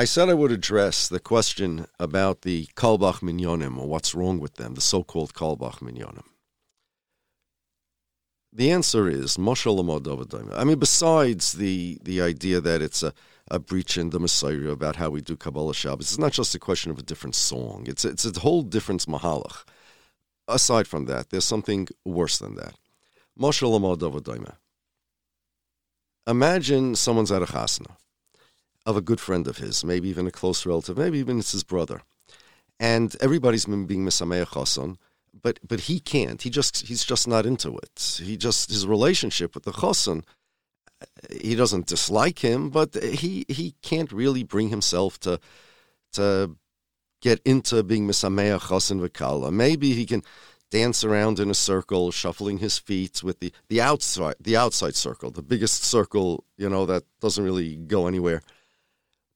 I said I would address the question about the Carlebach Minyonim, or what's wrong with them, the so called Carlebach Minyonim. The answer is Moshe I mean, besides the, the idea that it's a, a breach in the mesorah about how we do Kabbalah Shabbos, it's not just a question of a different song. It's, it's a whole different mahalach. Aside from that, there's something worse than that. Moshe Imagine someone's at a chasna of a good friend of his, maybe even a close relative, maybe even it's his brother, and everybody's been being misameach chasan, but but he can't. He just he's just not into it. He just his relationship with the chasan. Uh, he doesn't dislike him, but he he can't really bring himself to to get into being misameach chasan v'kala. Maybe he can dance around in a circle, shuffling his feet with the, the outside the outside circle, the biggest circle, you know, that doesn't really go anywhere.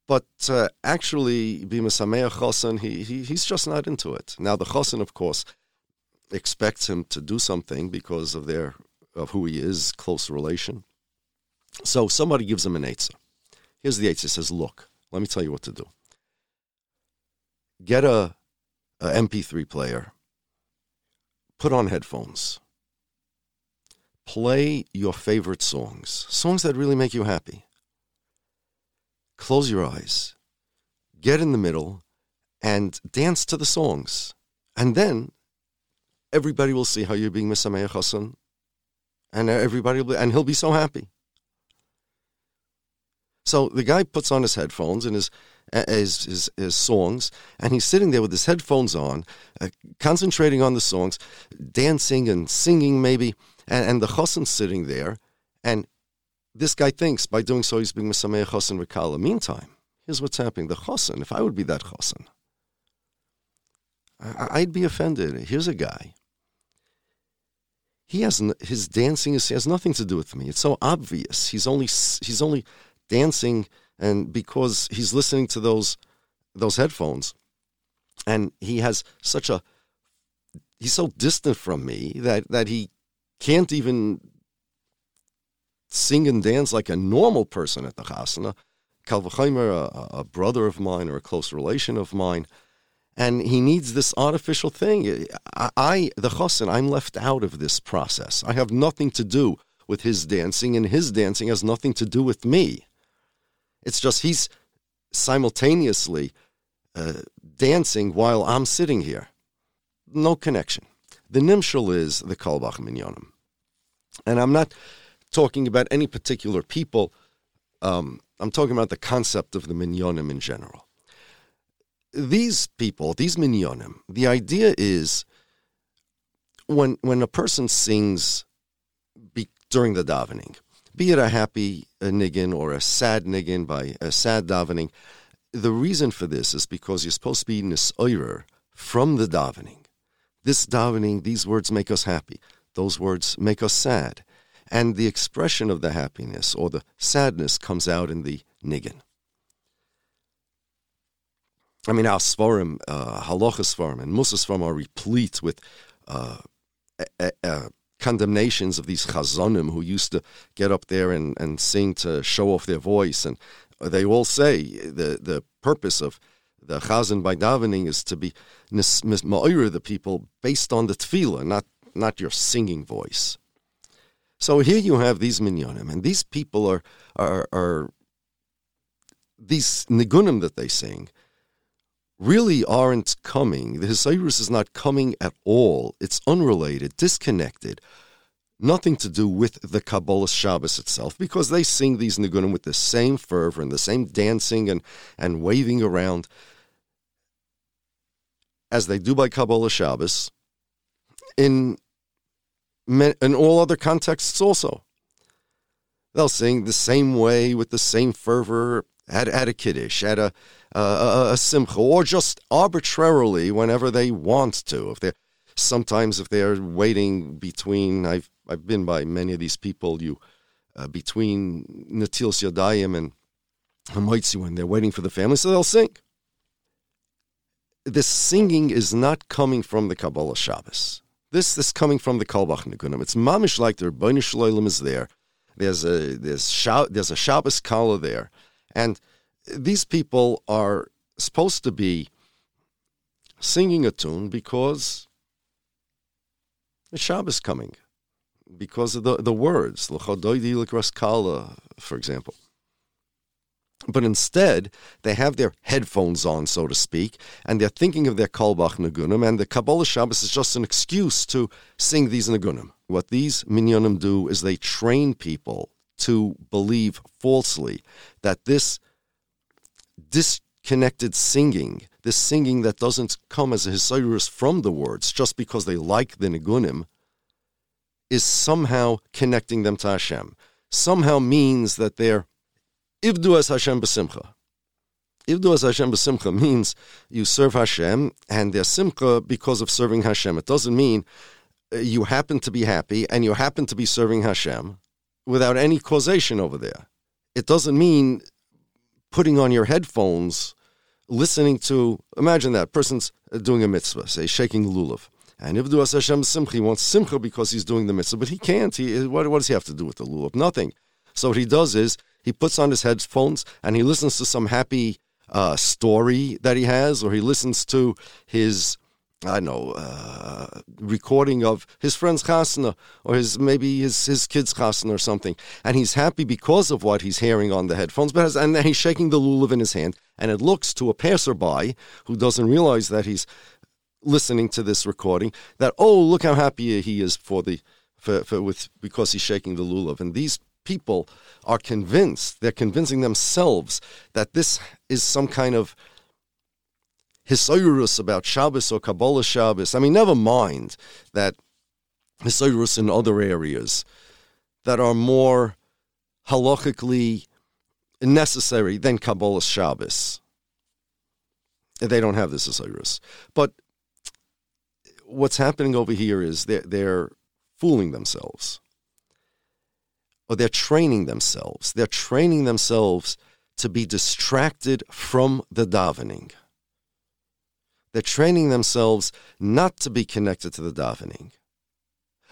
But uh, actually, Sameach Chosin, he, he, he's just not into it. Now, the Chosin, of course, expects him to do something because of their of who he is, close relation. So somebody gives him an Eitzah. Here's the Eitzah. says, look, let me tell you what to do. Get a, a MP3 player put on headphones. Play your favorite songs, songs that really make you happy. Close your eyes, get in the middle, and dance to the songs. And then everybody will see how you're being Misameach Hassan, and everybody will be, and he'll be so happy. So the guy puts on his headphones and his his, his, his songs, and he's sitting there with his headphones on, uh, concentrating on the songs, dancing and singing maybe, and, and the chassan sitting there, and this guy thinks by doing so he's being Mesameach chassan Rikala. Meantime, here's what's happening. The chassan, if I would be that chassan, I'd be offended. Here's a guy. He has his dancing is, has nothing to do with me. It's so obvious. He's only he's only dancing and because he's listening to those those headphones and he has such a he's so distant from me that that he can't even sing and dance like a normal person at the chasana. Kal vachomer, a, a brother of mine or a close relation of mine, and he needs this artificial thing. I, I the chassan, I'm left out of this process. I have nothing to do with his dancing, and his dancing has nothing to do with me. It's just he's simultaneously uh, dancing while I'm sitting here. No connection. The nimshal is the Carlebach Minyanim. And I'm not talking about any particular people. Um, I'm talking about the concept of the minyanim in general. These people, these minyanim, the idea is when when a person sings be, during the davening, be it a happy a niggin or a sad niggin by a sad davening. The reason for this is because you're supposed to be nisoirer from the davening. This davening, these words make us happy. Those words make us sad. And the expression of the happiness or the sadness comes out in the niggin. I mean, our svarim, uh, halacha svarim, and mussar svarim are replete with uh, condemnations of these chazanim who used to get up there and, and sing to show off their voice. And they all say the, the purpose of the chazan by davening is to be ma'ir the people based on the tefillah, not, not your singing voice. So here you have these minyanim, and these people are, are, are these nigunim that they sing really aren't coming. The Hisayrus is not coming at all. It's unrelated, disconnected, nothing to do with the Kabbalah Shabbos itself, because they sing these nigunim with the same fervor and the same dancing and, and waving around as they do by Kabbalah Shabbos in, in all other contexts also. They'll sing the same way with the same fervor at, at a Kiddush, at a a, a simcha, or just arbitrarily whenever they want to. If they're sometimes if they're waiting between, I've I've been by many of these people. You uh, between Natilas Yadayim and Hamoitzi when they're waiting for the family, so they'll sing. This singing is not coming from the Kabbalah Shabbos. This is coming from the Carlebach. It's mamish like the Ribono Shel Olam is there. There's a there's there's a Shabbos Kala there, and these people are supposed to be singing a tune because the Shabbos coming, because of the, the words, for example. But instead, they have their headphones on, so to speak, and they're thinking of their Carlebach Nagunim, and the Kabbalah Shabbos is just an excuse to sing these Nagunim. What these minyanim do is they train people to believe falsely that this disconnected singing, this singing that doesn't come as a hisayrus from the words just because they like the Nagunim, is somehow connecting them to Hashem, somehow means that they're Ivdu as Hashem b'simcha. Ivdu as Hashem b'simcha means you serve Hashem and there's simcha because of serving Hashem. It doesn't mean uh, you happen to be happy and you happen to be serving Hashem without any causation over there. It doesn't mean putting on your headphones, listening to, imagine that person's doing a mitzvah, say shaking lulav. And Ivdu as Hashem simcha, he wants simcha because he's doing the mitzvah, but he can't. He, what, what does he have to do with the lulav? Nothing. So what he does is he puts on his headphones and he listens to some happy uh, story that he has, or he listens to his I know, uh, recording of his friend's chasna or his maybe his his kid's chasna or something, and he's happy because of what he's hearing on the headphones. But has, and then he's shaking the lulav in his hand, and it looks to a passerby who doesn't realize that he's listening to this recording that oh look how happy he is for the for, for with because he's shaking the lulav, and these people are convinced, they're convincing themselves that this is some kind of hisayrus about Shabbos or Kabbalah Shabbos. I mean, never mind that hisayrus in other areas that are more halachically necessary than Kabbalah Shabbos. They don't have this hisayrus. But what's happening over here is they're, they're fooling themselves or they're training themselves. They're training themselves to be distracted from the davening. They're training themselves not to be connected to the davening.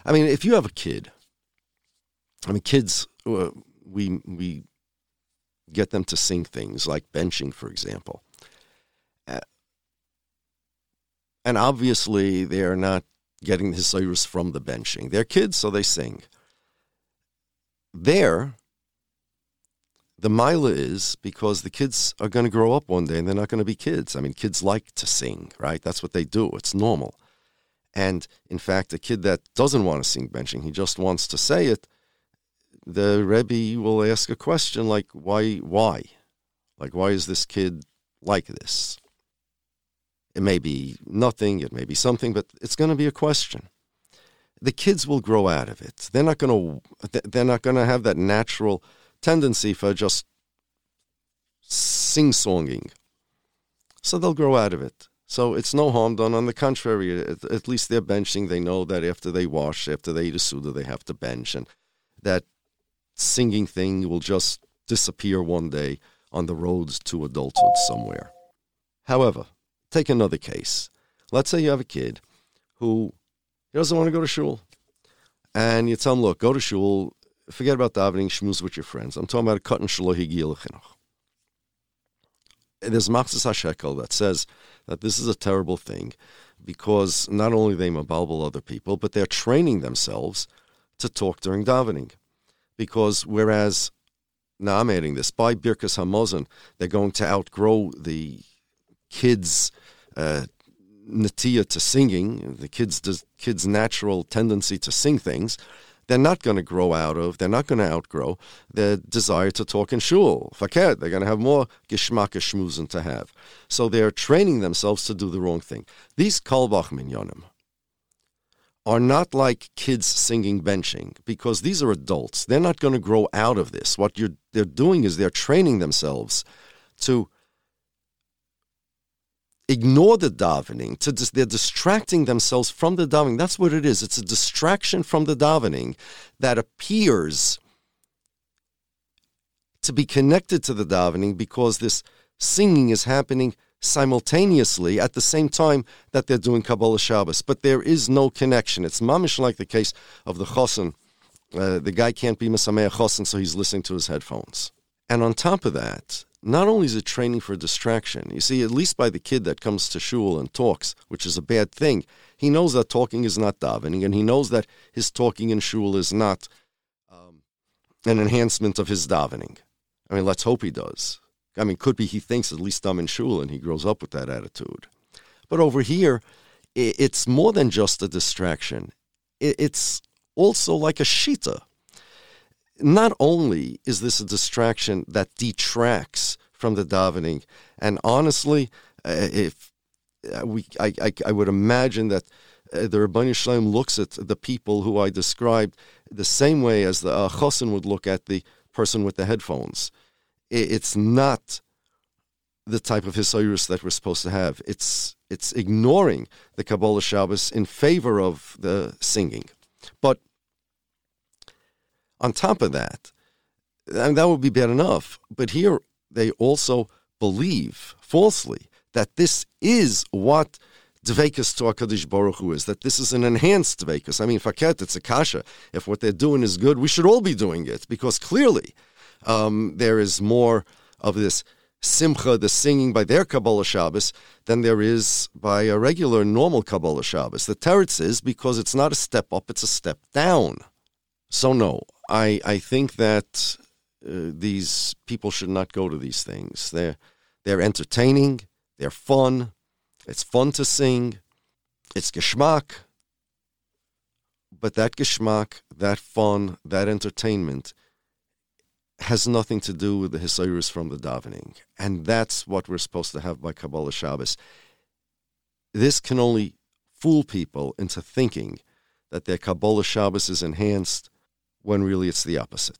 I mean, if you have a kid, I mean, kids, uh, we we get them to sing things like benching, for example, uh, and obviously they are not getting the hisayrus from the benching. They're kids, so they sing there, the mila is because the kids are going to grow up one day and they're not going to be kids. I mean, kids like to sing, right? That's what they do. It's normal. And in fact, a kid that doesn't want to sing benching, he just wants to say it, the Rebbe will ask a question like, why, why? Like, why is this kid like this? It may be nothing, it may be something, but it's going to be a question the kids will grow out of it. They're not going to they're not going to have that natural tendency for just sing-songing. So they'll grow out of it. So it's no harm done. On the contrary, at, at least they're benching. They know that after they wash, after they eat a suda, they have to bench, and that singing thing will just disappear one day on the roads to adulthood somewhere. However, take another case. Let's say you have a kid who he doesn't want to go to shul. And you tell him, look, go to shul, forget about davening, shmooze with your friends. I'm talking about cutting shalohi chinuch. There's Machatzis HaShekel that says that this is a terrible thing because not only they mabalbal other people, but they're training themselves to talk during davening. Because whereas, now I'm adding this, by Birkas Hamazon, they're going to outgrow the kids' uh, natia to singing, the kids' kids' natural tendency to sing things, they're not going to grow out of, they're not going to outgrow their desire to talk in shul. Faket, they're going to have more gishmak shmuzen to have. So they're training themselves to do the wrong thing. These Carlebach minyanim are not like kids singing benching because these are adults. They're not going to grow out of this. What they're doing is they're training themselves to ignore the davening. To dis- they're distracting themselves from the davening. That's what it is. It's a distraction from the davening that appears to be connected to the davening because this singing is happening simultaneously at the same time that they're doing Kabbalah Shabbos. But there is no connection. It's mamish like the case of the chosin. Uh, the guy can't be Mesameach chosin, so he's listening to his headphones. And on top of that, not only is it training for distraction, you see, at least by the kid that comes to shul and talks, which is a bad thing, he knows that talking is not davening, and he knows that his talking in shul is not um, an enhancement of his davening. I mean, let's hope he does. I mean, could be he thinks at least I'm in shul and he grows up with that attitude. But over here, it's more than just a distraction. It's also like a shita. Not only is this a distraction that detracts from the davening, and honestly, uh, if uh, we, I, I, I would imagine that uh, the Ribono Shel Olam looks at the people who I described the same way as the uh, chosin would look at the person with the headphones. It's not the type of hisayrus that we're supposed to have. It's it's ignoring the Kabbalah Shabbos in favor of the singing. But on top of that, and that would be bad enough. But here they also believe falsely that this is what Dvekas to HaKadosh Baruch Hu is, that this is an enhanced Dvekas. I mean, Faket, it's a kasha. If what they're doing is good, we should all be doing it because clearly um, there is more of this simcha, the singing by their Kabbalah Shabbos, than there is by a regular, normal Kabbalah Shabbos. The teretz is because it's not a step up, it's a step down. So, no, I, I think that uh, these people should not go to these things. They're, they're entertaining, they're fun, it's fun to sing, it's geschmack. But that geschmack, that fun, that entertainment has nothing to do with the Hisayrus from the davening. And that's what we're supposed to have by Kabbalah Shabbos. This can only fool people into thinking that their Kabbalah Shabbos is enhanced when really it's the opposite.